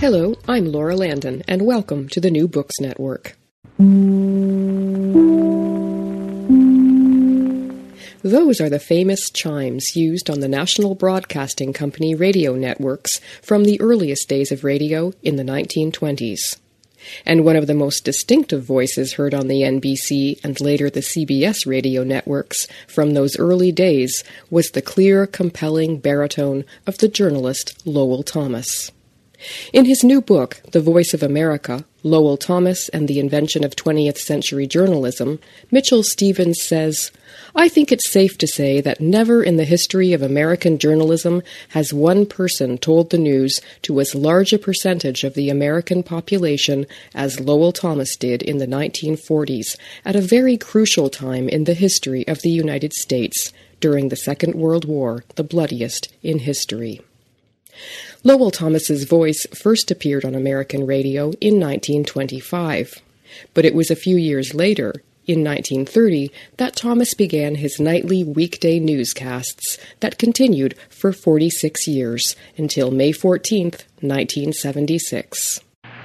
Hello, I'm Laura Landon, and welcome to the New Books Network. Those are the famous chimes used on the National Broadcasting Company radio networks from the earliest days of radio in the 1920s. And one of the most distinctive voices heard on the NBC and later the CBS radio networks from those early days was the clear, compelling baritone of the journalist Lowell Thomas. In his new book, The Voice of America Lowell Thomas and the Invention of 20th Century Journalism, Mitchell Stevens says, I think it's safe to say that never in the history of American journalism has one person told the news to as large a percentage of the American population as Lowell Thomas did in the 1940s, at a very crucial time in the history of the United States during the Second World War, the bloodiest in history. Lowell Thomas's voice first appeared on American radio in 1925, but it was a few years later, in 1930, that Thomas began his nightly weekday newscasts that continued for 46 years until May 14, 1976.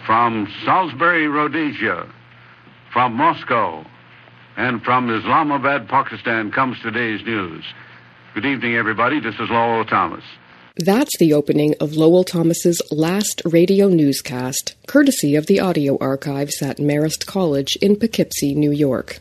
From Salisbury, Rhodesia, from Moscow, and from Islamabad, Pakistan comes today's news. Good evening, everybody. This is Lowell Thomas. That's the opening of Lowell Thomas's last radio newscast, courtesy of the audio archives at Marist College in Poughkeepsie, New York.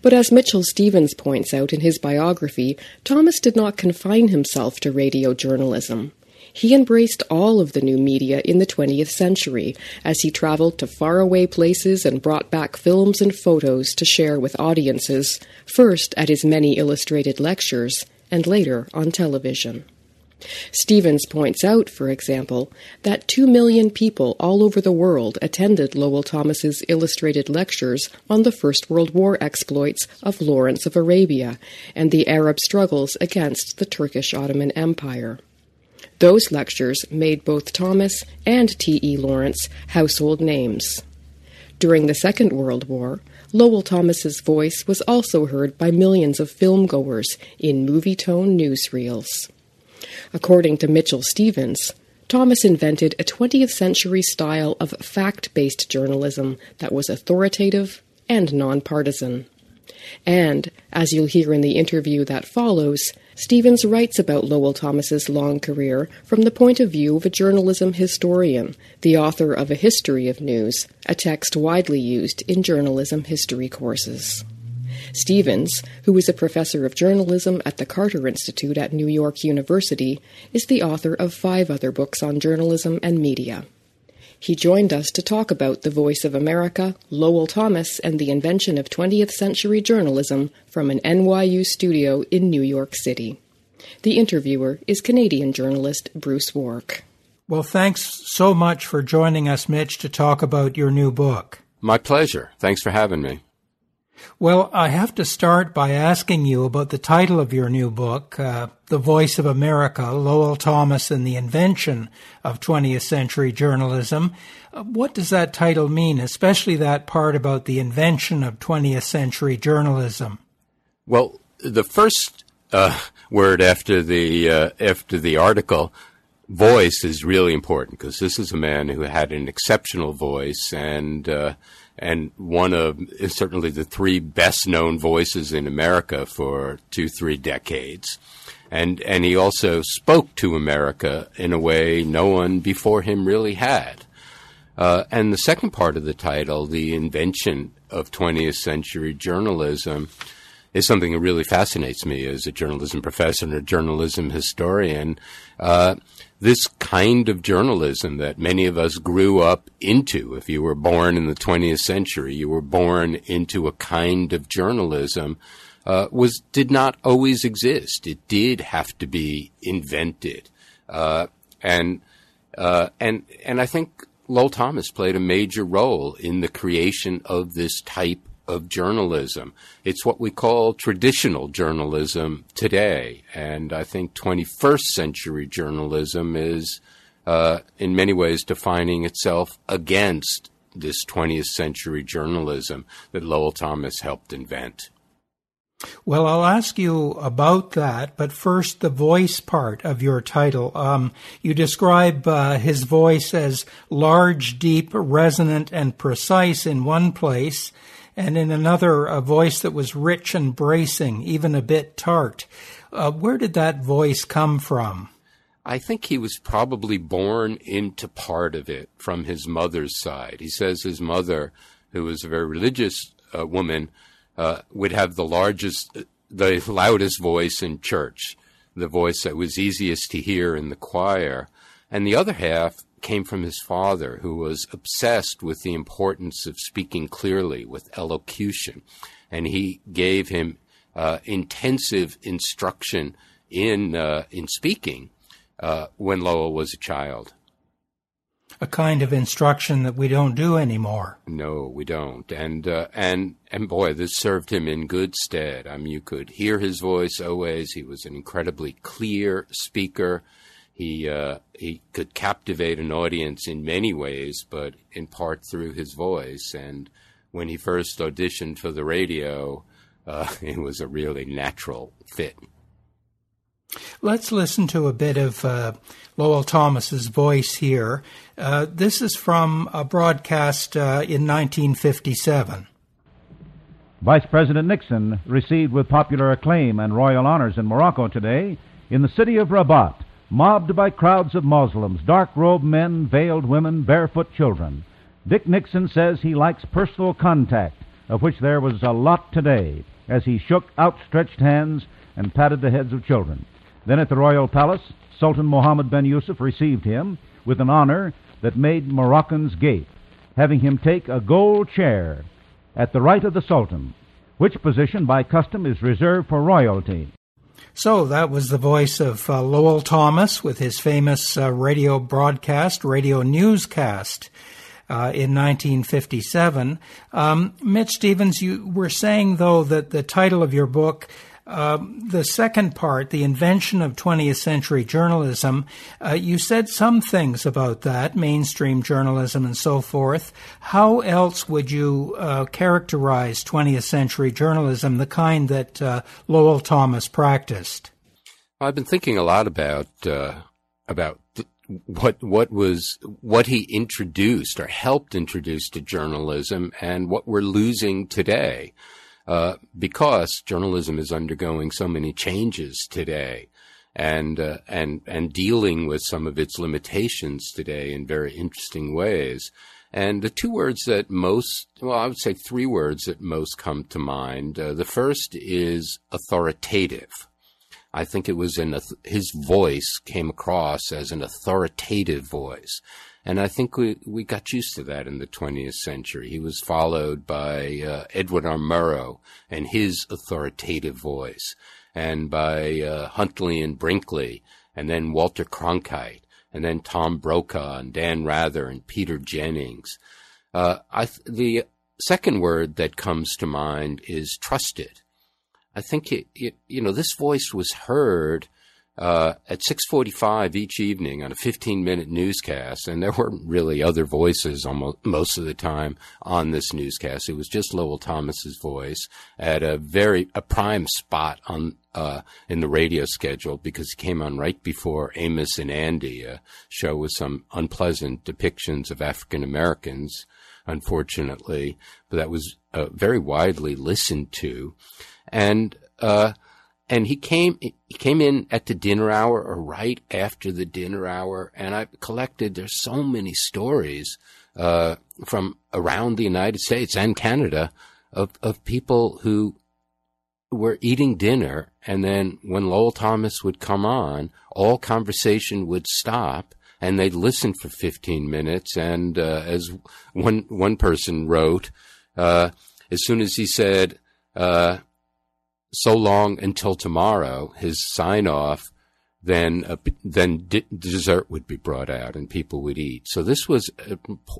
But as Mitchell Stevens points out in his biography, Thomas did not confine himself to radio journalism. He embraced all of the new media in the 20th century as he traveled to faraway places and brought back films and photos to share with audiences, first at his many illustrated lectures and later on television. Stevens points out, for example, that two million people all over the world attended Lowell Thomas's illustrated lectures on the First World War exploits of Lawrence of Arabia and the Arab struggles against the Turkish Ottoman Empire. Those lectures made both Thomas and T.E. Lawrence household names. During the Second World War, Lowell Thomas's voice was also heard by millions of filmgoers in Movietone newsreels. According to Mitchell Stevens, Thomas invented a 20th century style of fact based journalism that was authoritative and nonpartisan. And, as you'll hear in the interview that follows, Stevens writes about Lowell Thomas's long career from the point of view of a journalism historian, the author of A History of News, a text widely used in journalism history courses. Stevens, who is a professor of journalism at the Carter Institute at New York University, is the author of five other books on journalism and media. He joined us to talk about the voice of America, Lowell Thomas, and the invention of 20th century journalism from an NYU studio in New York City. The interviewer is Canadian journalist Bruce Wark. Well, thanks so much for joining us, Mitch, to talk about your new book. My pleasure. Thanks for having me. Well, I have to start by asking you about the title of your new book, uh, The Voice of America Lowell Thomas and the Invention of 20th Century Journalism. Uh, what does that title mean, especially that part about the invention of 20th century journalism? Well, the first uh, word after the uh, after the article voice is really important because this is a man who had an exceptional voice and uh, and one of certainly the three best known voices in America for two, three decades. And, and he also spoke to America in a way no one before him really had. Uh, and the second part of the title, the invention of 20th century journalism, is something that really fascinates me as a journalism professor and a journalism historian. Uh, this kind of journalism that many of us grew up into. If you were born in the 20th century, you were born into a kind of journalism uh, was did not always exist. It did have to be invented, uh, and uh, and and I think Lowell Thomas played a major role in the creation of this type of journalism. It's what we call traditional journalism today, and I think 21st century journalism is, uh, in many ways, defining itself against this 20th century journalism that Lowell Thomas helped invent. Well, I'll ask you about that, but first, the voice part of your title. Um, you describe uh, his voice as large, deep, resonant, and precise in one place, and in another, a voice that was rich and bracing, even a bit tart. Uh, where did that voice come from? I think he was probably born into part of it from his mother's side. He says his mother, who was a very religious uh, woman, uh, would have the largest, the loudest voice in church, the voice that was easiest to hear in the choir. And the other half came from his father, who was obsessed with the importance of speaking clearly, with elocution. And he gave him uh, intensive instruction in, uh, in speaking uh, when Lowell was a child a kind of instruction that we don't do anymore. No, we don't. And uh, and and boy, this served him in good stead. I mean, you could hear his voice always. He was an incredibly clear speaker. He uh, he could captivate an audience in many ways, but in part through his voice. And when he first auditioned for the radio, uh, it was a really natural fit. Let's listen to a bit of uh, Lowell Thomas's voice here. Uh, this is from a broadcast uh, in 1957. Vice President Nixon received with popular acclaim and royal honors in Morocco today in the city of Rabat, mobbed by crowds of Muslims, dark robed men, veiled women, barefoot children. Dick Nixon says he likes personal contact, of which there was a lot today, as he shook outstretched hands and patted the heads of children. Then at the royal palace, Sultan Mohammed bin Yusuf received him with an honor that made Moroccans gape, having him take a gold chair at the right of the Sultan, which position by custom is reserved for royalty. So that was the voice of uh, Lowell Thomas with his famous uh, radio broadcast, radio newscast. Uh, in 1957. Um, Mitch Stevens, you were saying, though, that the title of your book um, the second part, the invention of 20th century journalism, uh, you said some things about that, mainstream journalism and so forth. How else would you uh, characterize 20th century journalism, the kind that uh, Lowell Thomas practiced? I've been thinking a lot about uh, about th- what what was what he introduced or helped introduce to journalism, and what we're losing today uh, because journalism is undergoing so many changes today and uh, and and dealing with some of its limitations today in very interesting ways. And the two words that most, well, I would say three words that most come to mind. Uh, the first is authoritative. I think it was in his voice came across as an authoritative voice. And I think we, we got used to that in the 20th century. He was followed by uh, Edward R. Murrow and his authoritative voice, and by uh, Huntley and Brinkley, and then Walter Cronkite, and then Tom Brokaw and Dan Rather and Peter Jennings. Uh, th- the second word that comes to mind is trusted. I think it, it, you know, this voice was heard uh, at 6:45 each evening on a 15-minute newscast, and there weren't really other voices almost most of the time on this newscast. It was just Lowell Thomas's voice at a very a prime spot on uh, in the radio schedule because he came on right before Amos and Andy, a show with some unpleasant depictions of African Americans, unfortunately, but that was uh, very widely listened to, and uh, and he came he came in at the dinner hour or right after the dinner hour and i collected there's so many stories uh, from around the united states and canada of, of people who were eating dinner and then when lowell thomas would come on all conversation would stop and they'd listen for 15 minutes and uh, as one one person wrote uh, as soon as he said uh, so long until tomorrow, his sign off, then uh, then dessert would be brought out and people would eat. So this was a,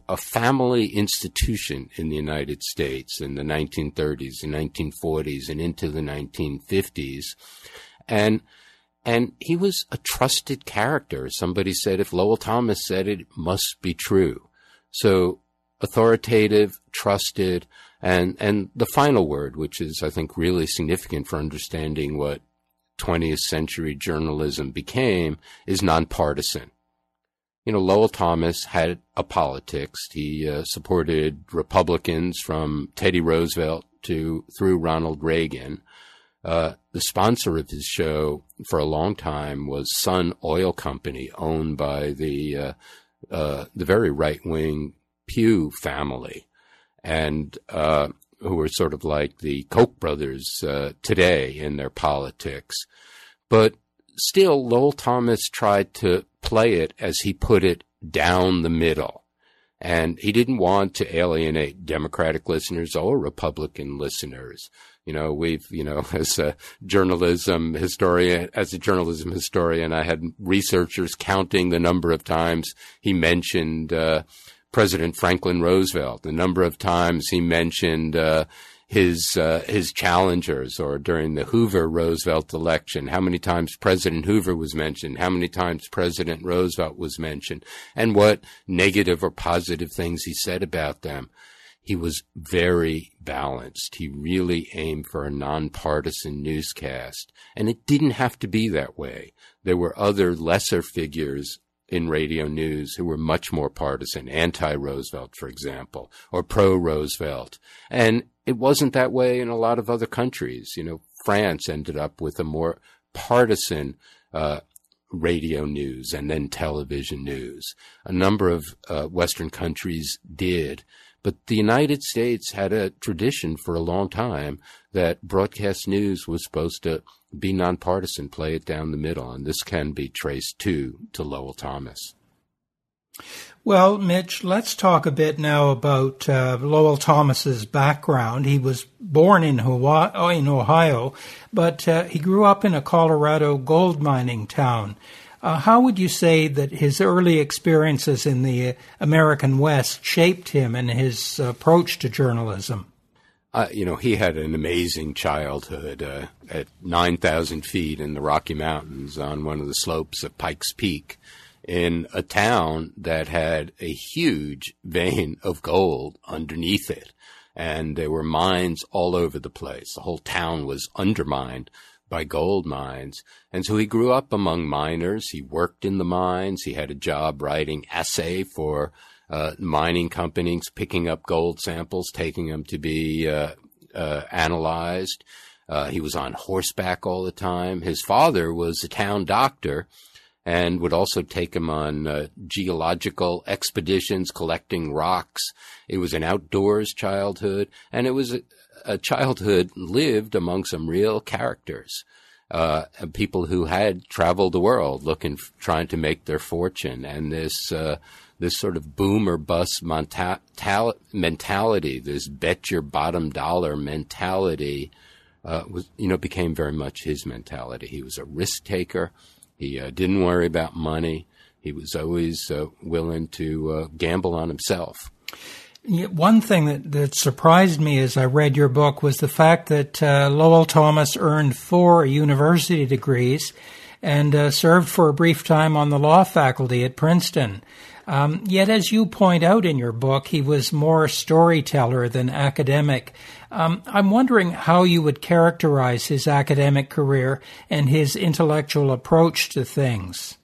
a, family institution in the United States in the 1930s and 1940s and into the 1950s, and and he was a trusted character. Somebody said if Lowell Thomas said it, it must be true. So authoritative, trusted, and and the final word, which is I think really significant for understanding what 20th century journalism became is nonpartisan. You know, Lowell Thomas had a politics. He uh, supported Republicans from Teddy Roosevelt to through Ronald Reagan. Uh, the sponsor of his show for a long time was Sun Oil Company, owned by the uh, uh the very right wing Pew family, and uh, who were sort of like the Koch brothers uh, today in their politics. But still, Lowell Thomas tried to play it, as he put it, down the middle. And he didn't want to alienate Democratic listeners or Republican listeners. You know, we've, you know, as a journalism historian, as a journalism historian, I had researchers counting the number of times he mentioned, uh, President Franklin Roosevelt, the number of times he mentioned uh, his uh, his challengers, or during the Hoover Roosevelt election, how many times President Hoover was mentioned, how many times President Roosevelt was mentioned, and what negative or positive things he said about them. He was very balanced. He really aimed for a nonpartisan newscast. And it didn't have to be that way. There were other lesser figures in radio news who were much more partisan, anti Roosevelt, for example, or pro Roosevelt. And it wasn't that way in a lot of other countries. You know, France ended up with a more partisan uh, radio news and then television news. A number of uh, Western countries did. But the United States had a tradition for a long time that broadcast news was supposed to be nonpartisan, play it down the middle, and this can be traced too to Lowell Thomas. Well, Mitch, let's talk a bit now about uh, Lowell Thomas's background. He was born in Hawaii, in Ohio, but uh, he grew up in a Colorado gold mining town. Uh, how would you say that his early experiences in the American West shaped him and his approach to journalism? Uh, you know, he had an amazing childhood uh, at 9,000 feet in the Rocky Mountains on one of the slopes of Pikes Peak in a town that had a huge vein of gold underneath it. And there were mines all over the place. The whole town was undermined by gold mines. And so he grew up among miners. He worked in the mines. He had a job writing assay for uh, mining companies picking up gold samples, taking them to be uh, uh, analyzed. Uh, he was on horseback all the time. His father was a town doctor and would also take him on uh, geological expeditions, collecting rocks. It was an outdoors childhood, and it was a, childhood lived among some real characters. Uh, people who had traveled the world looking, trying to make their fortune, and this uh, this sort of boom or bust mentality, this bet your bottom dollar mentality, uh, was you know became very much his mentality. He was a risk taker. He uh, didn't worry about money. He was always uh, willing to uh, gamble on himself. One thing that, that surprised me as I read your book was the fact that uh, Lowell Thomas earned four university degrees and uh, served for a brief time on the law faculty at Princeton. Um, yet, as you point out in your book, he was more storyteller than academic. Um, I'm wondering how you would characterize his academic career and his intellectual approach to things.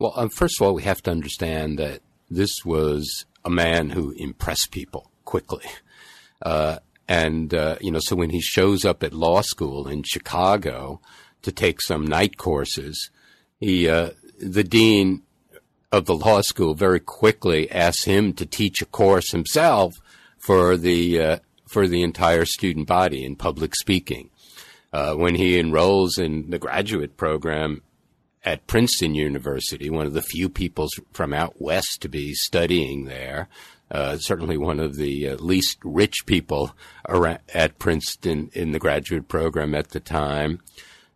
Well, um, first of all, we have to understand that this was a man who impressed people quickly. Uh, and, uh, you know, so when he shows up at law school in Chicago to take some night courses, he, uh, the dean of the law school very quickly asks him to teach a course himself for the uh, for the entire student body in public speaking. Uh, when he enrolls in the graduate program at Princeton University, one of the few people from out west to be studying there, uh, certainly one of the uh, least rich people around, at Princeton in the graduate program at the time.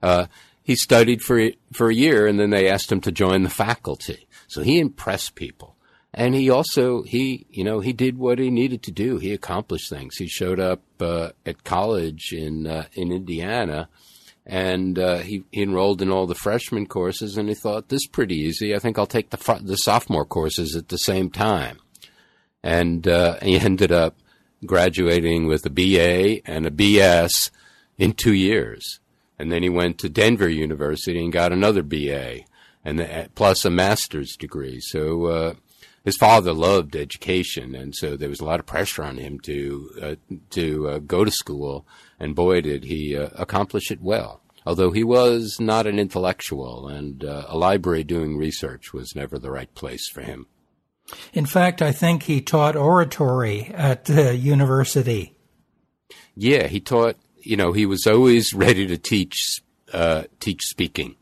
Uh, he studied for for a year, and then they asked him to join the faculty. So he impressed people, and he also he you know he did what he needed to do. He accomplished things. He showed up uh, at college in uh, in Indiana and uh, he, he, enrolled in all the freshman courses, and he thought this is pretty easy. I think I'll take the the sophomore courses at the same time, and uh, he ended up graduating with a BA and a BS in two years, and then he went to Denver University and got another BA, and the, plus a master's degree. So. His father loved education, and so there was a lot of pressure on him to uh, to uh, go to school and boy, did he uh, accomplish it well. Although he was not an intellectual, and uh, a library doing research was never the right place for him. In fact, I think he taught oratory at the university. Yeah, he taught. You know, he was always ready to teach uh, teach speaking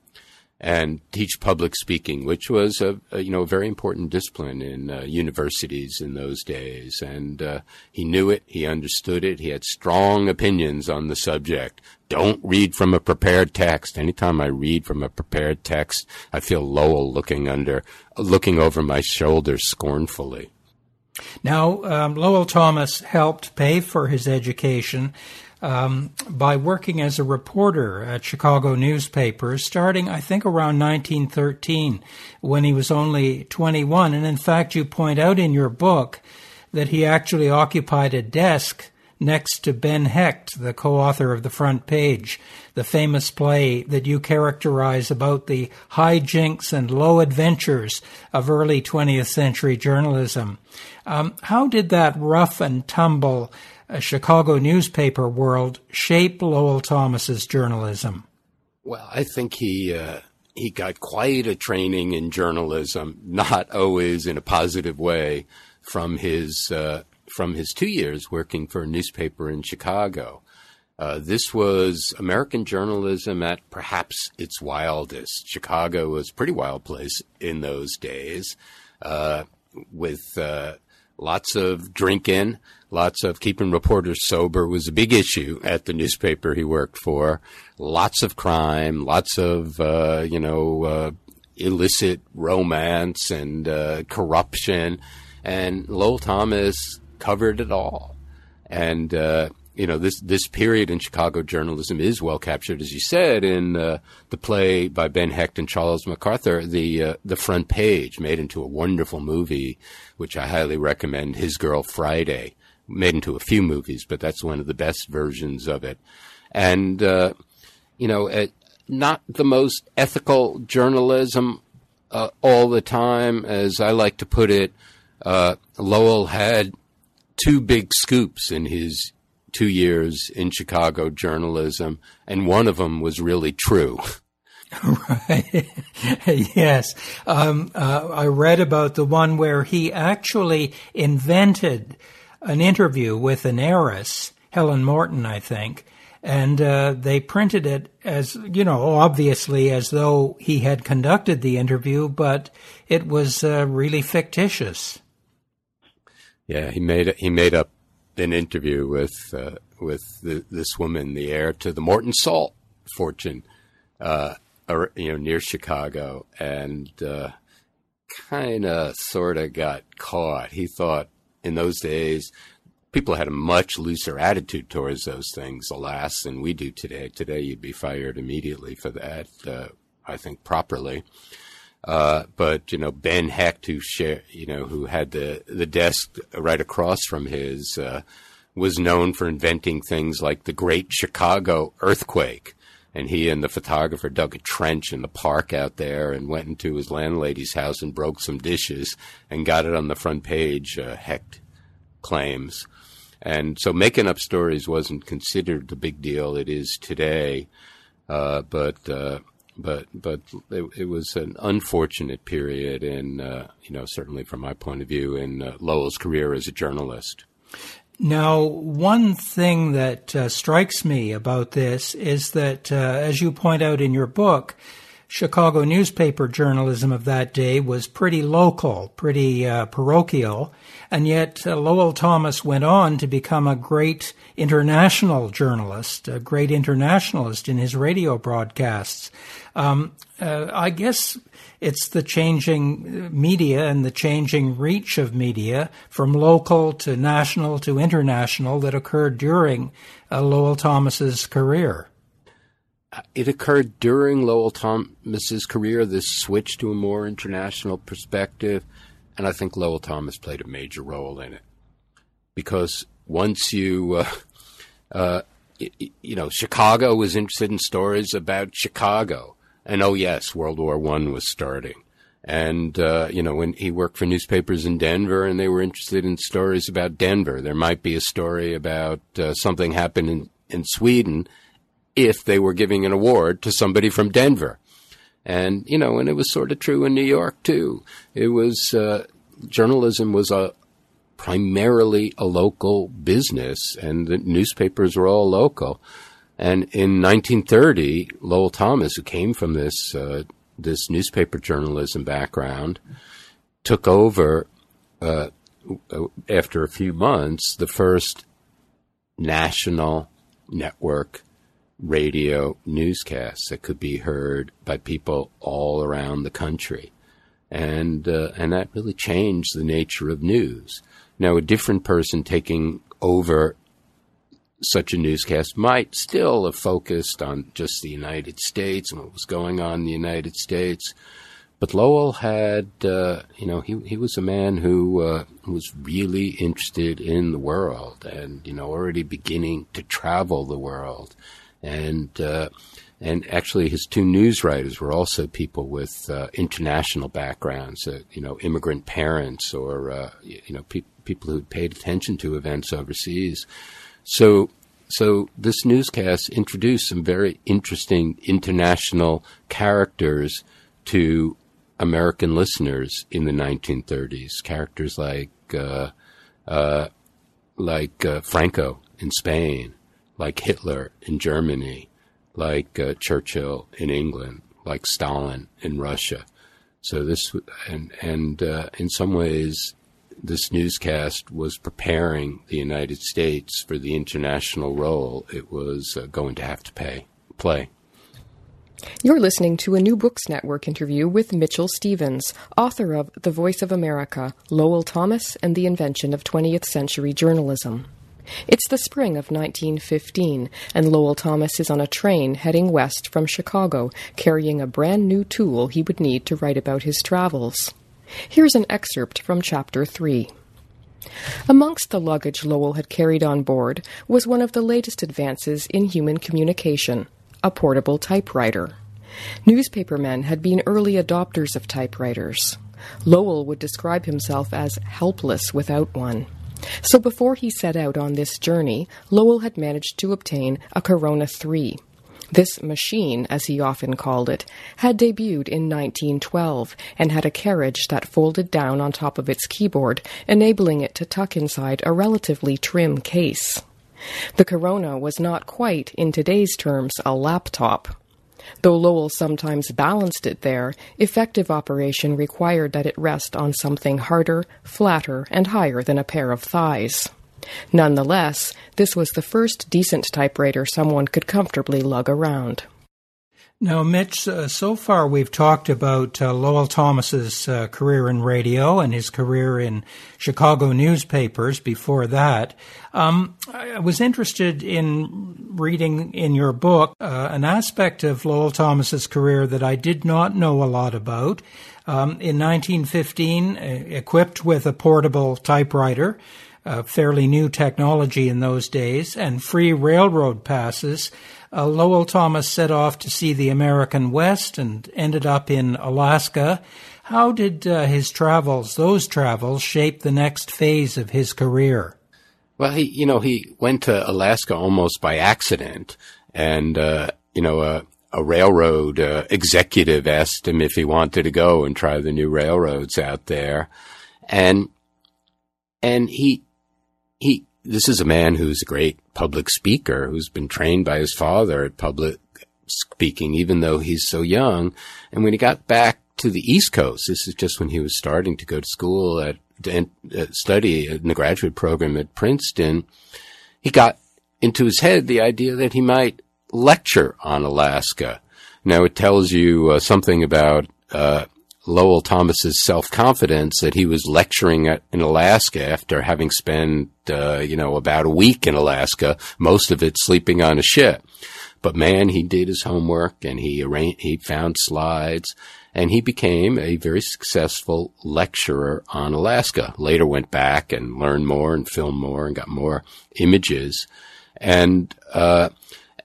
and teach public speaking, which was a, a you know a very important discipline in uh, universities in those days. And uh, he knew it, he understood it, he had strong opinions on the subject. Don't read from a prepared text. Anytime I read from a prepared text, I feel Lowell looking under, looking over my shoulder scornfully. Now, um, Lowell Thomas helped pay for his education um, by working as a reporter at Chicago newspapers, starting, I think, around 1913, when he was only 21. And in fact, you point out in your book that he actually occupied a desk next to Ben Hecht, the co author of The Front Page, the famous play that you characterize about the high jinks and low adventures of early 20th century journalism. Um, how did that rough and tumble a Chicago newspaper world shape Lowell Thomas's journalism? Well, I think he uh, he got quite a training in journalism, not always in a positive way, from his uh, from his two years working for a newspaper in Chicago. Uh, this was American journalism at perhaps its wildest. Chicago was a pretty wild place in those days, uh, with uh, lots of drinking, Lots of keeping reporters sober was a big issue at the newspaper he worked for. Lots of crime, lots of, uh, you know, uh, illicit romance and uh, corruption. And Lowell Thomas covered it all. And, uh, you know, this, this period in Chicago journalism is well captured, as you said, in uh, the play by Ben Hecht and Charles MacArthur, the, uh, the front page, made into a wonderful movie, which I highly recommend, His Girl Friday made into a few movies, but that's one of the best versions of it. And, uh, you know, not the most ethical journalism uh, all the time, as I like to put it. Uh, Lowell had two big scoops in his two years in Chicago journalism, and one of them was really true. Right. yes. Um, uh, I read about the one where he actually invented an interview with an heiress, Helen Morton, I think, and uh, they printed it as you know, obviously as though he had conducted the interview, but it was uh, really fictitious. Yeah, he made it he made up an interview with uh, with the, this woman, the heir to the Morton Salt fortune, uh, you know, near Chicago, and uh, kind of sort of got caught. He thought in those days, people had a much looser attitude towards those things, alas, than we do today. Today, you'd be fired immediately for that, uh, I think, properly. Uh, but you know, Ben Hecht, who share, you know, who had the the desk right across from his, uh, was known for inventing things like the Great Chicago Earthquake. And he and the photographer dug a trench in the park out there and went into his landlady's house and broke some dishes and got it on the front page. Uh, Hecht claims. And so making up stories wasn't considered the big deal it is today. Uh, but, uh, but, but it, it, was an unfortunate period in, uh, you know, certainly from my point of view in uh, Lowell's career as a journalist. Now, one thing that uh, strikes me about this is that, uh, as you point out in your book, Chicago newspaper journalism of that day was pretty local, pretty uh, parochial, and yet uh, Lowell Thomas went on to become a great international journalist, a great internationalist in his radio broadcasts. Um, uh, I guess it's the changing media and the changing reach of media from local to national to international that occurred during uh, Lowell Thomas's career it occurred during Lowell Thomas's career, this switch to a more international perspective, and I think Lowell Thomas played a major role in it. Because once you, uh, uh, you know, Chicago was interested in stories about Chicago, and oh yes, World War One was starting. And uh, you know, when he worked for newspapers in Denver, and they were interested in stories about Denver, there might be a story about uh, something happened in, in Sweden, if they were giving an award to somebody from Denver. And, you know, and it was sort of true in New York too. It was, uh, journalism was a, primarily a local business and the newspapers were all local. And in 1930, Lowell Thomas, who came from this, uh, this newspaper journalism background, took over, uh, after a few months, the first national network radio newscasts that could be heard by people all around the country. And, uh, and that really changed the nature of news. Now, a different person taking over such a newscast might still have focused on just the United States and what was going on in the United States. But Lowell had, uh, you know, he he was a man who uh, was really interested in the world, and you know, already beginning to travel the world, and uh, and actually his two news writers were also people with uh, international backgrounds, uh, you know, immigrant parents or uh, you know pe- people who paid attention to events overseas. So so this newscast introduced some very interesting international characters to American listeners in the 1930s. Characters like uh, uh, like Franco in Spain like Hitler in Germany, like uh, Churchill in England, like Stalin in Russia. So this and and uh, in some ways, this newscast was preparing the United States for the international role it was uh, going to have to pay play. You're listening to a New Books Network interview with Mitchell Stevens, author of The Voice of America Lowell Thomas and the Invention of 20th Century Journalism. It's the spring of 1915, and Lowell Thomas is on a train heading west from Chicago, carrying a brand new tool he would need to write about his travels. Here's an excerpt from Chapter 3. Amongst the luggage Lowell had carried on board was one of the latest advances in human communication a portable typewriter. Newspapermen had been early adopters of typewriters. Lowell would describe himself as helpless without one. So before he set out on this journey, Lowell had managed to obtain a Corona 3. This machine, as he often called it, had debuted in 1912 and had a carriage that folded down on top of its keyboard, enabling it to tuck inside a relatively trim case. The Corona was not quite, in today's terms, a laptop. Though Lowell sometimes balanced it there, effective operation required that it rest on something harder, flatter, and higher than a pair of thighs. Nonetheless, this was the first decent typewriter someone could comfortably lug around. Now, Mitch, uh, so far we've talked about uh, Lowell Thomas's uh, career in radio and his career in Chicago newspapers before that. Um, I was interested in reading in your book uh, an aspect of Lowell Thomas's career that I did not know a lot about. Um, in 1915, uh, equipped with a portable typewriter, fairly new technology in those days, and free railroad passes, uh, Lowell Thomas set off to see the American West and ended up in Alaska. How did uh, his travels, those travels, shape the next phase of his career? Well, he, you know, he went to Alaska almost by accident, and uh, you know, a, a railroad uh, executive asked him if he wanted to go and try the new railroads out there, and and he he this is a man who's a great public speaker who's been trained by his father at public speaking, even though he's so young. And when he got back to the East Coast, this is just when he was starting to go to school at, uh, study in the graduate program at Princeton, he got into his head the idea that he might lecture on Alaska. Now it tells you uh, something about uh, Lowell Thomas's self-confidence that he was lecturing at, in Alaska after having spent, uh, you know, about a week in Alaska, most of it sleeping on a ship. But man, he did his homework and he arranged, he found slides and he became a very successful lecturer on Alaska. Later went back and learned more and filmed more and got more images. And, uh,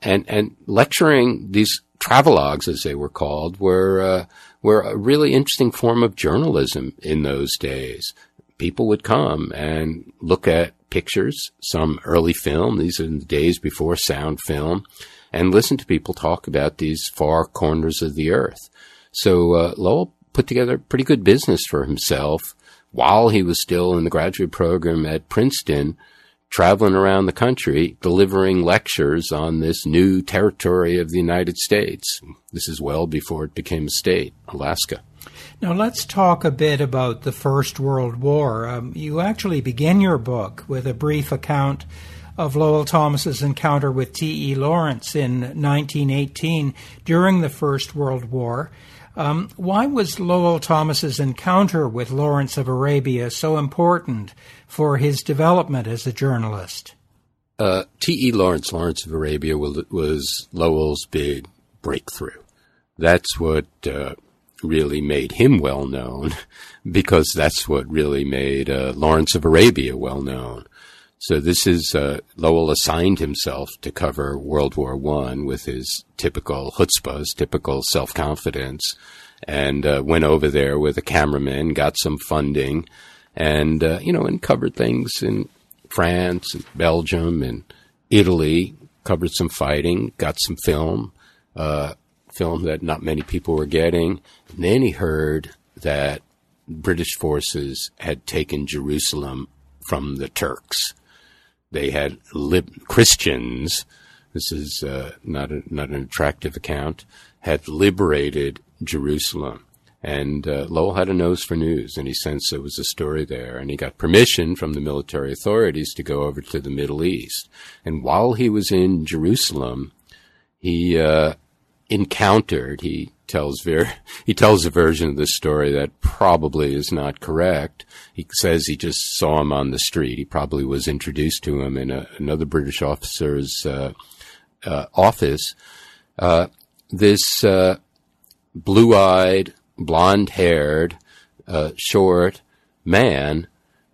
and, and lecturing these travelogues, as they were called, were, uh, were a really interesting form of journalism in those days. People would come and look at pictures, some early film. These are the days before sound film and listen to people talk about these far corners of the earth. So uh, Lowell put together a pretty good business for himself while he was still in the graduate program at Princeton, traveling around the country, delivering lectures on this new territory of the United States. This is well before it became a state, Alaska. Now let's talk a bit about the First World War. Um, you actually begin your book with a brief account of Lowell Thomas's encounter with T.E. Lawrence in 1918 during the First World War. Um, why was Lowell Thomas's encounter with Lawrence of Arabia so important for his development as a journalist? Uh, T.E. Lawrence, Lawrence of Arabia, was Lowell's big breakthrough. That's what uh, really made him well known, because that's what really made uh, Lawrence of Arabia well known. So this is uh, Lowell assigned himself to cover World War One with his typical chutzpah, his typical self confidence, and uh, went over there with a cameraman, got some funding, and uh, you know, and covered things in France and Belgium and Italy. Covered some fighting, got some film, uh, film that not many people were getting. And then he heard that British forces had taken Jerusalem from the Turks they had lib- Christians. This is uh, not a, not an attractive account. Had liberated Jerusalem, and uh, Lowell had a nose for news, and he sensed there was a story there, and he got permission from the military authorities to go over to the Middle East. And while he was in Jerusalem, he uh, encountered he tells ver- he tells a version of the story that probably is not correct. He says he just saw him on the street. He probably was introduced to him in a, another British officer's uh, uh, office. Uh, this uh, blue-eyed, blonde-haired, uh, short man,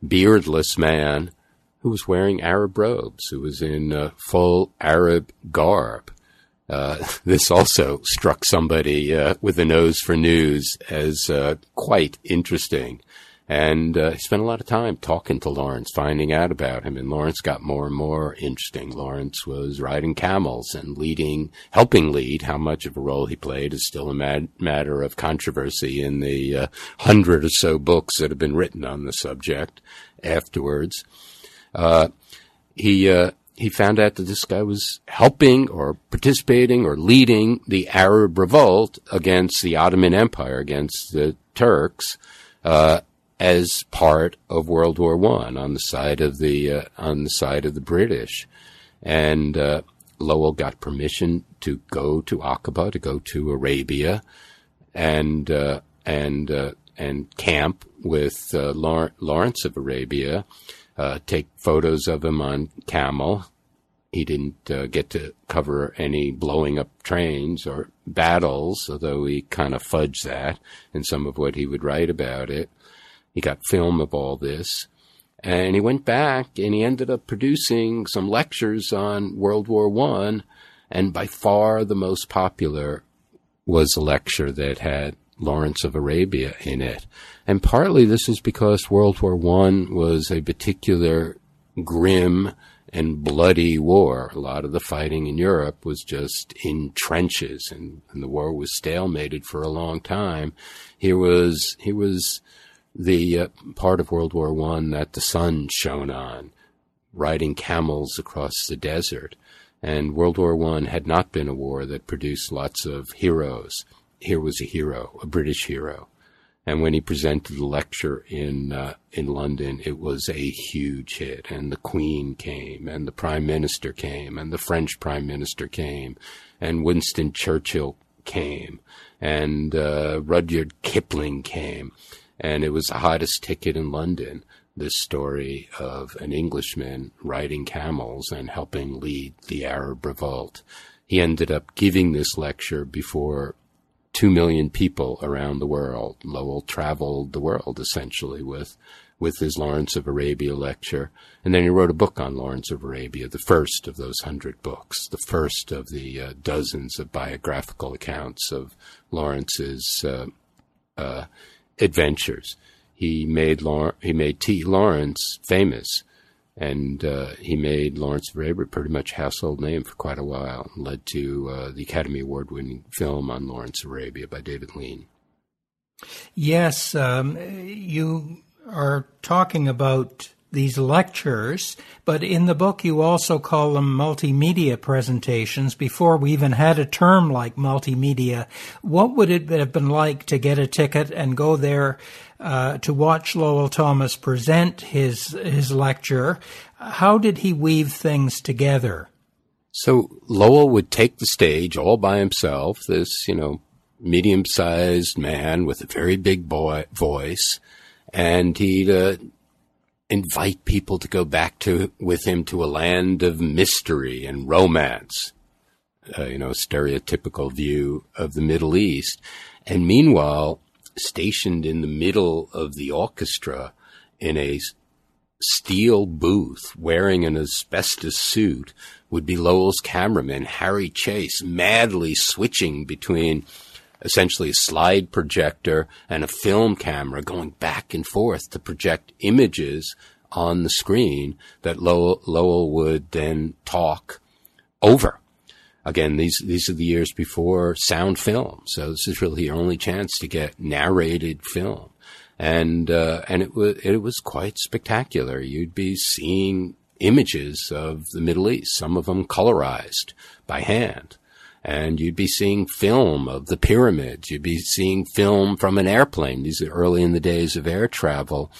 beardless man, who was wearing Arab robes, who was in uh, full Arab garb. Uh, this also struck somebody uh, with a nose for news as uh, quite interesting. And uh, he spent a lot of time talking to Lawrence, finding out about him. And Lawrence got more and more interesting. Lawrence was riding camels and leading, helping lead. How much of a role he played is still a mad- matter of controversy in the uh, hundred or so books that have been written on the subject afterwards. he he found out that this guy was helping or participating or leading the Arab revolt against the Ottoman Empire, against the Turks, uh, as part of World War One on the side of the uh, on the side of the British, and uh, Lowell got permission to go to Aqaba, to go to Arabia, and uh, and uh, and camp with uh, Lawrence of Arabia uh, take photos of him on camel. He didn't get to cover any blowing up trains or battles, although he kind of fudged that in some of what he would write about it. He got film of all this. And he went back and he ended up producing some lectures on World War One, and by far the most popular was a lecture that had Lawrence of Arabia in it. And partly this is because World War One was a particular grim and bloody war. A lot of the fighting in Europe was just in trenches and, and the war was stalemated for a long time. Here was, here was the uh, part of World War One that the sun shone on, riding camels across the desert. And World War One had not been a war that produced lots of heroes. Here was a hero, a British hero. And when he presented the lecture in uh, in London, it was a huge hit. And the Queen came, and the Prime Minister came, and the French Prime Minister came, and Winston Churchill came, and uh, Rudyard Kipling came, and it was the hottest ticket in London. This story of an Englishman riding camels and helping lead the Arab revolt. He ended up giving this lecture before two million people around the world. Lowell traveled the world essentially with with his Lawrence of Arabia lecture, and then he wrote a book on Lawrence of Arabia, the first of those hundred books, the first of the uh, dozens of biographical accounts of Lawrence's uh, uh, adventures. He made he made T. Lawrence famous, and uh, he made Lawrence of Arabia pretty much household name for quite a while. Led to uh, the Academy Award winning film on Lawrence of Arabia by David Lean. Yes, um, you are talking about these lectures, but in the book you also call them multimedia presentations before we even had a term like multimedia. What would it have been like to get a ticket and go there uh, to watch Lowell Thomas present his his lecture? How did he weave things together? So Lowell would take the stage all by himself, this, you know, medium sized man with a very big boy, voice, and he'd uh, invite people to go back to with him to a land of mystery and romance. Uh, you know, stereotypical view of the Middle East. And meanwhile, stationed in the middle of the orchestra in a steel booth wearing an asbestos suit would be Lowell's cameraman, Harry Chase, madly switching between essentially a slide projector and a film camera going back and forth to project images on the screen that Lowell, Lowell would then talk over. Again, these these are the years before sound film, so this is really your only chance to get narrated film, and uh, and it was it was quite spectacular. You'd be seeing images of the Middle East, some of them colorized by hand, and you'd be seeing film of the pyramids. You'd be seeing film from an airplane. These are early in the days of air travel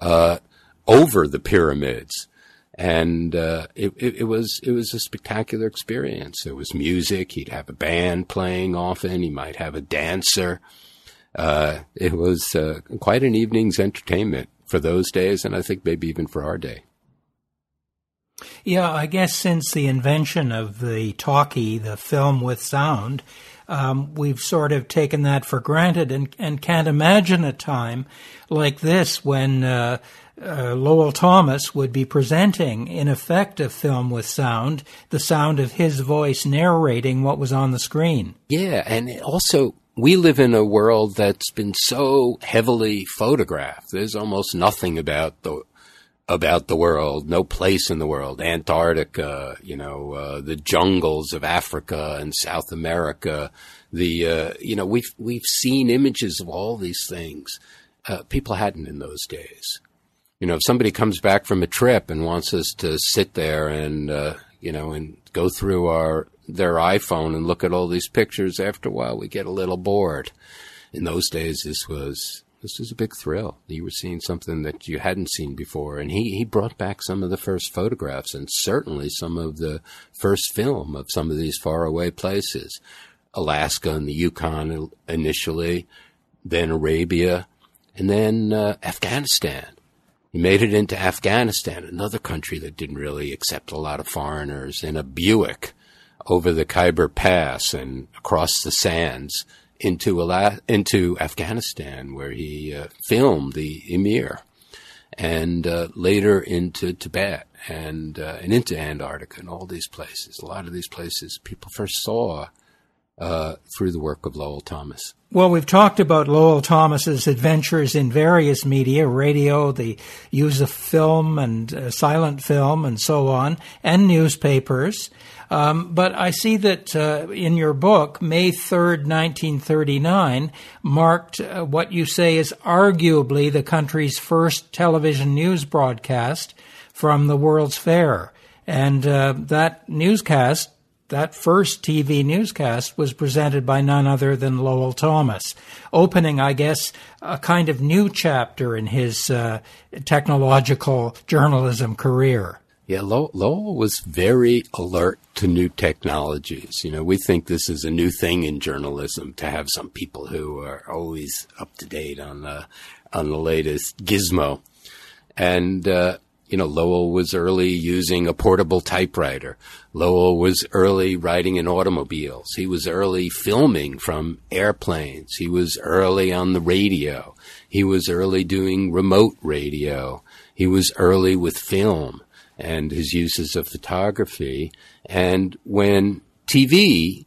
uh, over the pyramids, and uh, it, it, it, was it was a spectacular experience. There was music. He'd have a band playing often. He might have a dancer. Uh, it was uh, quite an evening's entertainment for those days, and I think maybe even for our day. Yeah, I guess since the invention of the talkie, the film with sound, um, we've sort of taken that for granted and, and can't imagine a time like this when uh, uh, Lowell Thomas would be presenting, in effect, a film with sound, the sound of his voice narrating what was on the screen. Yeah, and also we live in a world that's been so heavily photographed. There's almost nothing about the about the world, no place in the world, Antarctica, you know, uh, the jungles of Africa and South America. The, uh, you know, we've, we've seen images of all these things. Uh, people hadn't in those days. You know, if somebody comes back from a trip and wants us to sit there and, uh, you know, and go through our, their iPhone and look at all these pictures, after a while we get a little bored. In those days, this was this was a big thrill. You were seeing something that you hadn't seen before. And he, he brought back some of the first photographs and certainly some of the first film of some of these faraway places. Alaska and the Yukon initially, then Arabia, and then uh, Afghanistan. He made it into Afghanistan, another country that didn't really accept a lot of foreigners, in a Buick over the Khyber Pass and across the sands into into Afghanistan, where he uh, filmed the Emir, and uh, later into Tibet and uh, and into Antarctica and all these places. A lot of these places people first saw uh, through the work of Lowell Thomas. Well, we've talked about Lowell Thomas's adventures in various media, radio, the use of film and uh, silent film and so on, and newspapers. Um, but I see that uh, in your book, May 3rd, 1939, marked uh, what you say is arguably the country's first television news broadcast from the World's Fair. And uh, that newscast, that first TV newscast, was presented by none other than Lowell Thomas, opening, I guess, a kind of new chapter in his uh, technological journalism career. Yeah, Lowell was very alert to new technologies. You know, we think this is a new thing in journalism to have some people who are always up to date on the on the latest gizmo. And uh, you know, Lowell was early using a portable typewriter. Lowell was early riding in automobiles. He was early filming from airplanes. He was early on the radio. He was early doing remote radio. He was early with film and his uses of photography. And when TV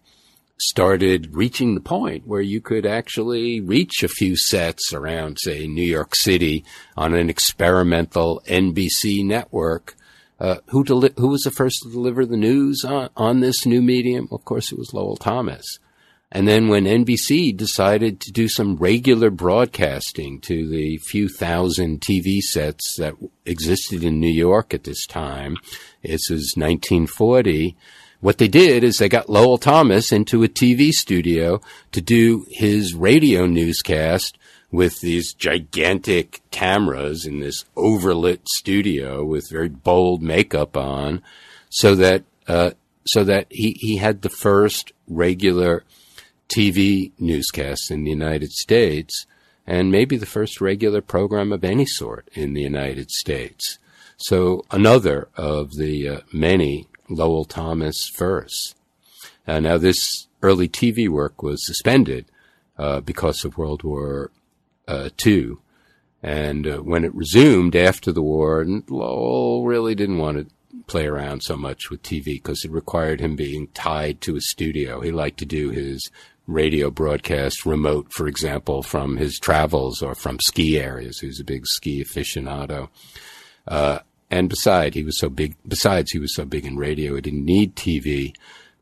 started reaching the point where you could actually reach a few sets around, say, New York City on an experimental NBC network. Uh, who, deli- who was the first to deliver the news on, on this new medium? Of course, it was Lowell Thomas. And then when NBC decided to do some regular broadcasting to the few thousand TV sets that existed in New York at this time, this was 1940, what they did is they got Lowell Thomas into a TV studio to do his radio newscast with these gigantic cameras in this overlit studio with very bold makeup on so that, uh, so that he, he had the first regular TV newscast in the United States and maybe the first regular program of any sort in the United States. So another of the uh, many Lowell Thomas first. Uh, now, this early TV work was suspended uh, because of World War II. Uh, and uh, when it resumed after the war, Lowell really didn't want to play around so much with TV because it required him being tied to a studio. He liked to do his radio broadcast remote, for example, from his travels or from ski areas. He was a big ski aficionado. Uh, and besides, he was so big. Besides, he was so big in radio, he didn't need TV.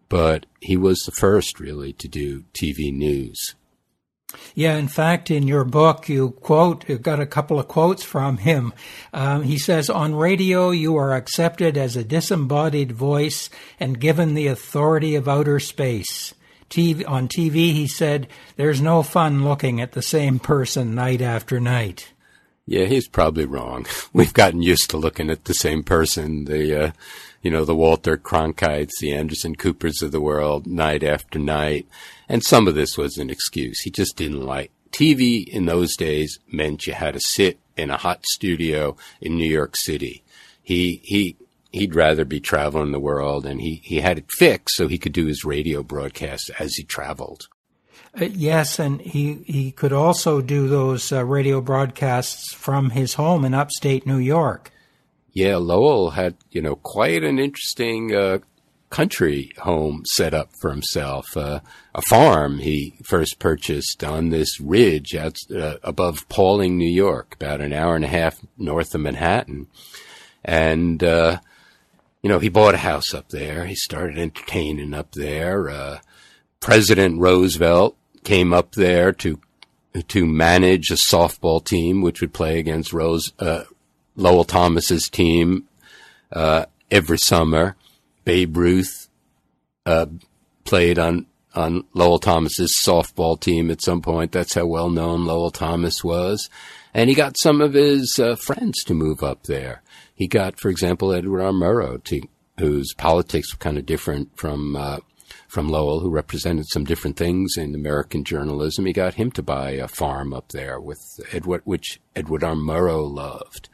But he was the first, really, to do TV news. Yeah, in fact, in your book, you quote, you've got a couple of quotes from him. Um, he says, On radio, you are accepted as a disembodied voice and given the authority of outer space. TV, on TV, he said, There's no fun looking at the same person night after night. Yeah, he's probably wrong. We've gotten used to looking at the same person, the, uh, you know, the Walter Cronkites, the Anderson Coopers of the world, night after night. And some of this was an excuse. He just didn't like TV in those days meant you had to sit in a hot studio in New York City. He, he, he'd rather be traveling the world and he, he had it fixed so he could do his radio broadcasts as he traveled. Uh, yes, and he, he could also do those uh, radio broadcasts from his home in upstate New York. Yeah, Lowell had, you know, quite an interesting uh, country home set up for himself. Uh, a farm he first purchased on this ridge out, uh, above Pawling, New York, about an hour and a half north of Manhattan. And, uh, you know, he bought a house up there. He started entertaining up there. President Roosevelt came up there to to manage a softball team, which would play against Rose uh, Lowell Thomas's team uh, every summer. Babe Ruth uh, played on on Lowell Thomas's softball team at some point. That's how well known Lowell Thomas was, and he got some of his uh, friends to move up there. He got, for example, Edward R. Murrow, to, whose politics were kind of different from uh, from Lowell, who represented some different things in American journalism. He got him to buy a farm up there with Edward, which Edward R. Murrow loved,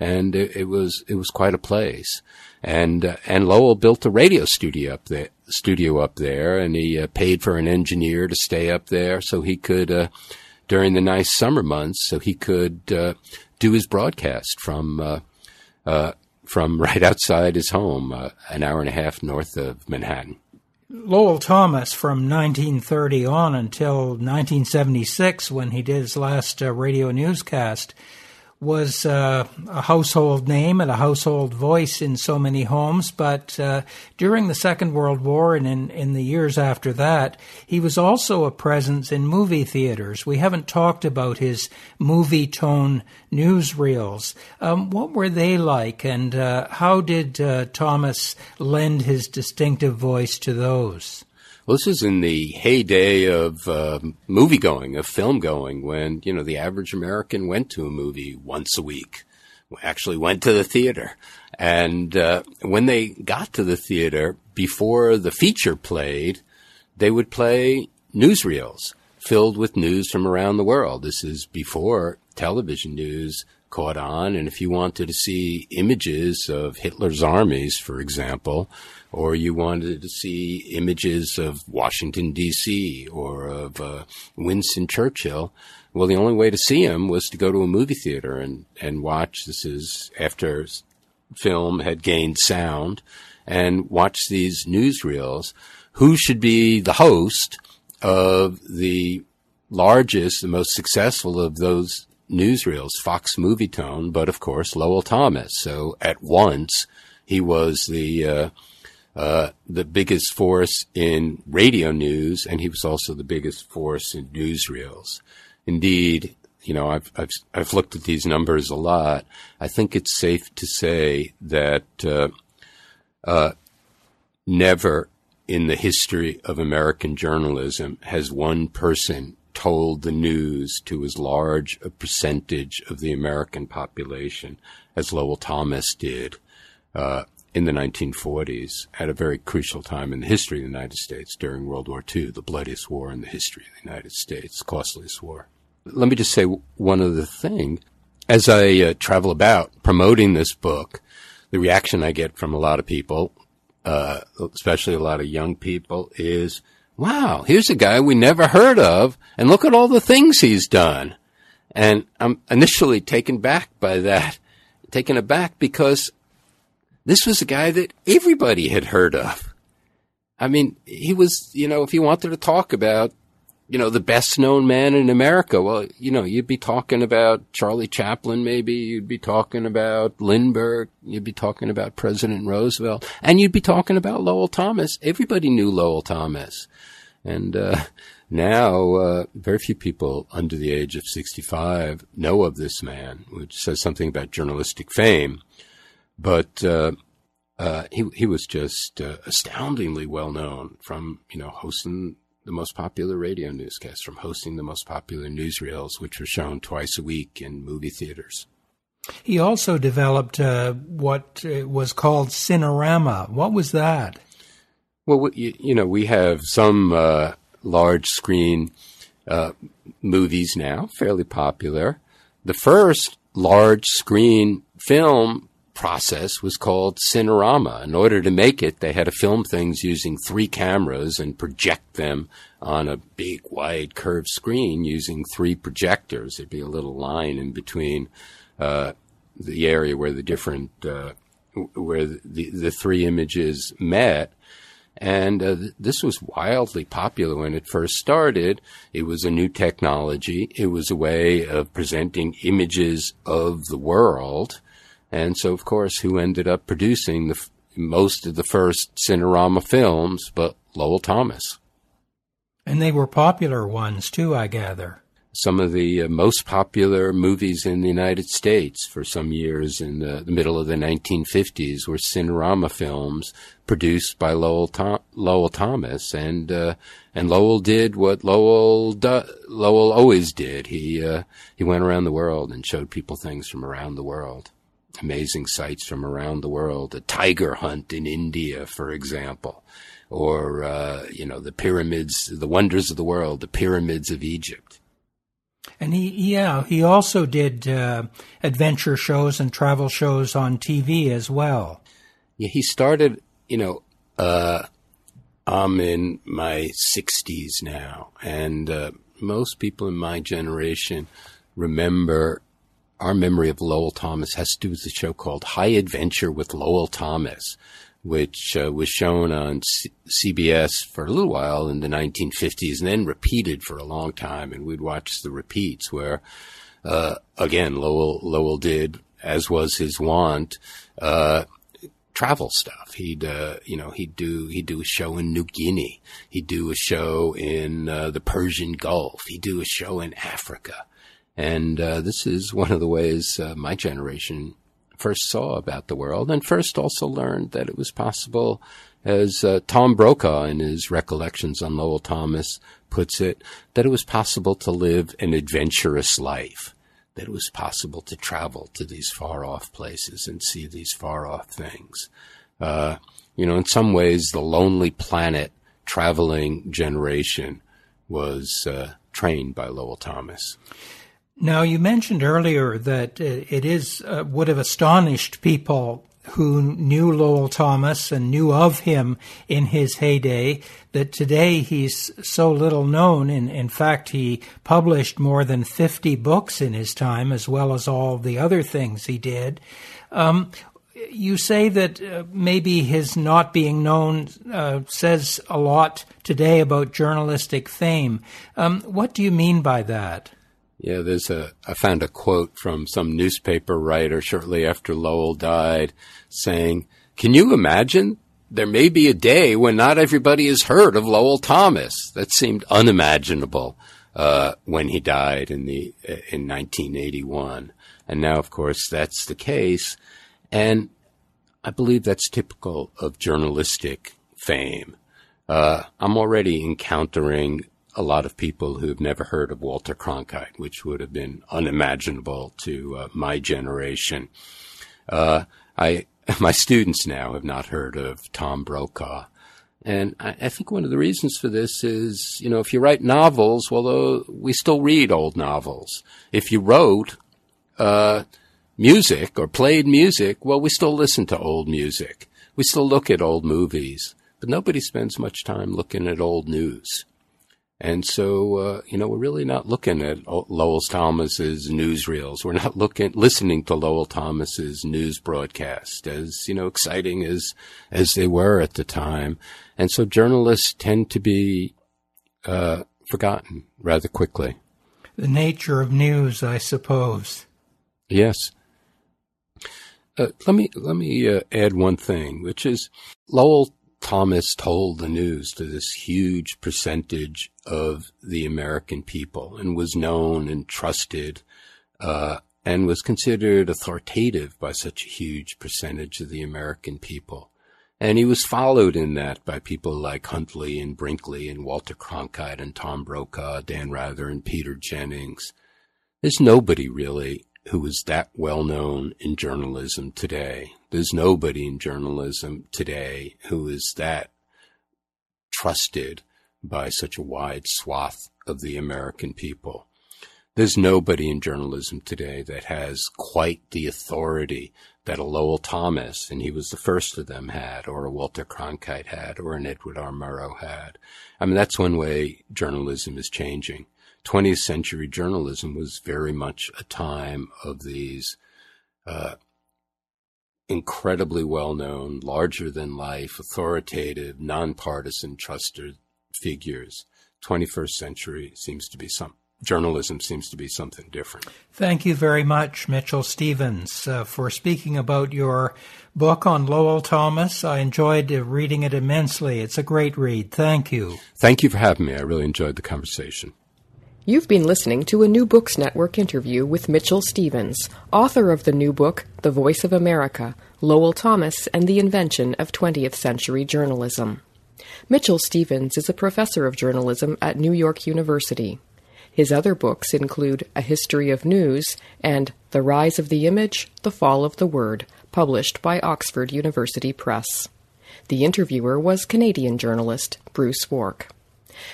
and it, it was it was quite a place. And uh, and Lowell built a radio studio up there, studio up there, and he uh, paid for an engineer to stay up there so he could. Uh, during the nice summer months, so he could uh, do his broadcast from uh, uh, from right outside his home, an hour and a half north of Manhattan. Lowell Thomas from 1930 on until 1976, when he did his last uh, radio newscast, was uh, a household name and a household voice in so many homes. But uh, during the Second World War and in, in the years after that, he was also a presence in movie theaters. We haven't talked about his Movietone newsreels. Um, what were they like, and uh, how did uh, Thomas lend his distinctive voice to those? Well, this is in the heyday of uh, movie going, of film going, when you know the average American went to a movie once a week, actually went to the theater, and uh, when they got to the theater before the feature played, they would play newsreels filled with news from around the world. This is before television news caught on, and if you wanted to see images of Hitler's armies, for example or you wanted to see images of Washington, D.C., or of uh, Winston Churchill, well, the only way to see him was to go to a movie theater and, and watch. This is after film had gained sound, and watch these newsreels. Who should be the host of the largest, the most successful of those newsreels? Fox Movietone, but of course Lowell Thomas. So at once he was the uh, uh, the biggest force in radio news, and he was also the biggest force in newsreels. Indeed, you know, I've, I've, I've looked at these numbers a lot. I think it's safe to say that uh, uh, never in the history of American journalism has one person told the news to as large a percentage of the American population as Lowell Thomas did. Uh, in the 1940s at a very crucial time in the history of the United States during World War II, the bloodiest war in the history of the United States, costliest war. Let me just say one other thing. As I uh, travel about promoting this book, the reaction I get from a lot of people, uh, especially a lot of young people, is, wow, here's a guy we never heard of, and look at all the things he's done. And I'm initially taken back by that, taken aback because this was a guy that everybody had heard of. I mean, he was, you know, if you wanted to talk about, you know, the best known man in America, well, you know, you'd be talking about Charlie Chaplin, maybe. You'd be talking about Lindbergh. You'd be talking about President Roosevelt. And you'd be talking about Lowell Thomas. Everybody knew Lowell Thomas. And, uh, now, uh, very few people under the age of 65 know of this man, which says something about journalistic fame. But uh, uh, he he was just uh, astoundingly well known from you know hosting the most popular radio newscasts, from hosting the most popular newsreels, which were shown twice a week in movie theaters. He also developed uh, what uh, was called Cinerama. What was that? Well, you, you know, we have some uh, large screen movies now, fairly popular. The first large screen film process was called Cinerama. In order to make it, they had to film things using three cameras and project them on a big, wide, curved screen using three projectors. There'd be a little line in between uh, the area where the different uh, where the the three images met. And uh, th- this was wildly popular when it first started. It was a new technology. It was a way of presenting images of the world and so, of course, who ended up producing the most of the first Cinerama films, but Lowell Thomas. And they were popular ones too, I gather. Some of the uh, most popular movies in the United States for some years in the, the middle of the 1950s were Cinerama films produced by Lowell, Tom- Lowell Thomas, and uh, and Lowell did what Lowell do- Lowell always did. He uh, he went around the world and showed people things from around the world amazing sights from around the world, a tiger hunt in India, for example, or, uh, you know, the pyramids, the wonders of the world, the pyramids of Egypt. And he, yeah, he also did uh, adventure shows and travel shows on TV as well. Yeah, he started, you know, uh, I'm in my 60s now, and uh, most people in my generation remember our memory of Lowell Thomas has to do with a show called High Adventure with Lowell Thomas, which uh, was shown on C- CBS for a little while in the 1950s and then repeated for a long time. And we'd watch the repeats where uh, again, Lowell, Lowell did, as was his wont, uh, travel stuff. He'd, uh, you know, he'd do, he'd do a show in New Guinea. He'd do a show in, uh, the Persian Gulf. He'd do a show in Africa. And, uh, this is one of the ways, uh, my generation first saw about the world and first also learned that it was possible, as uh, Tom Brokaw in his recollections on Lowell Thomas puts it, that it was possible to live an adventurous life that it was possible to travel to these far off places and see these far off things. Uh, you know, in some ways, the Lonely Planet traveling generation was uh, trained by Lowell Thomas. Now, you mentioned earlier that it is uh, would have astonished people who knew Lowell Thomas and knew of him in his heyday, that today he's so little known. And in fact, he published more than 50 books in his time, as well as all the other things he did. Um, you say that uh, maybe his not being known uh, says a lot today about journalistic fame. Um, what do you mean by that? Yeah, there's a, I found a quote from some newspaper writer shortly after Lowell died saying, Can you imagine? There may be a day when not everybody has heard of Lowell Thomas. That seemed unimaginable uh, when he died in the in 1981, and now, of course, that's the case. And I believe that's typical of journalistic fame. Uh, I'm already encountering a lot of people who've never heard of Walter Cronkite, which would have been unimaginable to uh, my generation. Uh, I, my students now have not heard of Tom Brokaw. And I, I, think one of the reasons for this is, you know, if you write novels, well, uh, we still read old novels. If you wrote, uh, music or played music, well, we still listen to old music. We still look at old movies, but nobody spends much time looking at old news. And so, uh, you know, we're really not looking at Lowell Thomas's newsreels. We're not looking, listening to Lowell Thomas's news broadcast as, you know, exciting as, as they were at the time. And so journalists tend to be, uh, forgotten rather quickly. The nature of news, I suppose. Yes. Uh, let me, let me uh, add one thing, which is Lowell Thomas told the news to this huge percentage of the American people and was known and trusted uh, and was considered authoritative by such a huge percentage of the American people. And he was followed in that by people like Huntley and Brinkley and Walter Cronkite and Tom Brokaw, Dan Rather and Peter Jennings. There's nobody really who is that well known in journalism today. There's nobody in journalism today who is that trusted by such a wide swath of the American people. There's nobody in journalism today that has quite the authority that a Lowell Thomas, and he was the first of them, had, or a Walter Cronkite had, or an Edward R. Murrow had. I mean, that's one way journalism is changing. 20th century journalism was very much a time of these uh, incredibly well known, larger than life, authoritative, nonpartisan, trusted figures. 21st century seems to be some journalism seems to be something different. Thank you very much, Mitchell Stephens, uh, for speaking about your book on Lowell Thomas. I enjoyed uh, reading it immensely. It's a great read. Thank you. Thank you for having me. I really enjoyed the conversation. You've been listening to a New Books Network interview with Mitchell Stephens, author of the new book, The Voice of America Lowell Thomas and the Invention of 20th Century Journalism. Mitchell Stephens is a professor of journalism at New York University. His other books include A History of News and The Rise of the Image, The Fall of the Word, published by Oxford University Press. The interviewer was Canadian journalist Bruce Wark.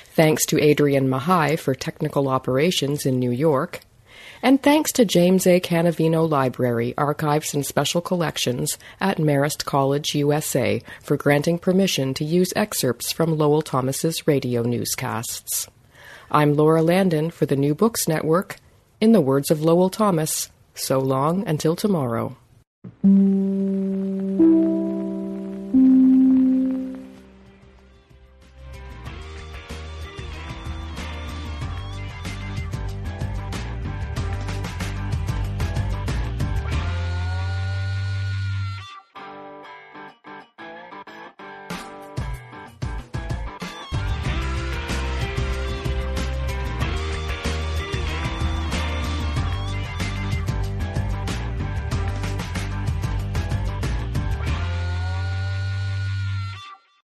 Thanks to Adrian Mahai for technical operations in New York. And thanks to James A. Cannavino Library, Archives and Special Collections at Marist College, USA, for granting permission to use excerpts from Lowell Thomas's radio newscasts. I'm Laura Landon for the New Books Network. In the words of Lowell Thomas, so long until tomorrow.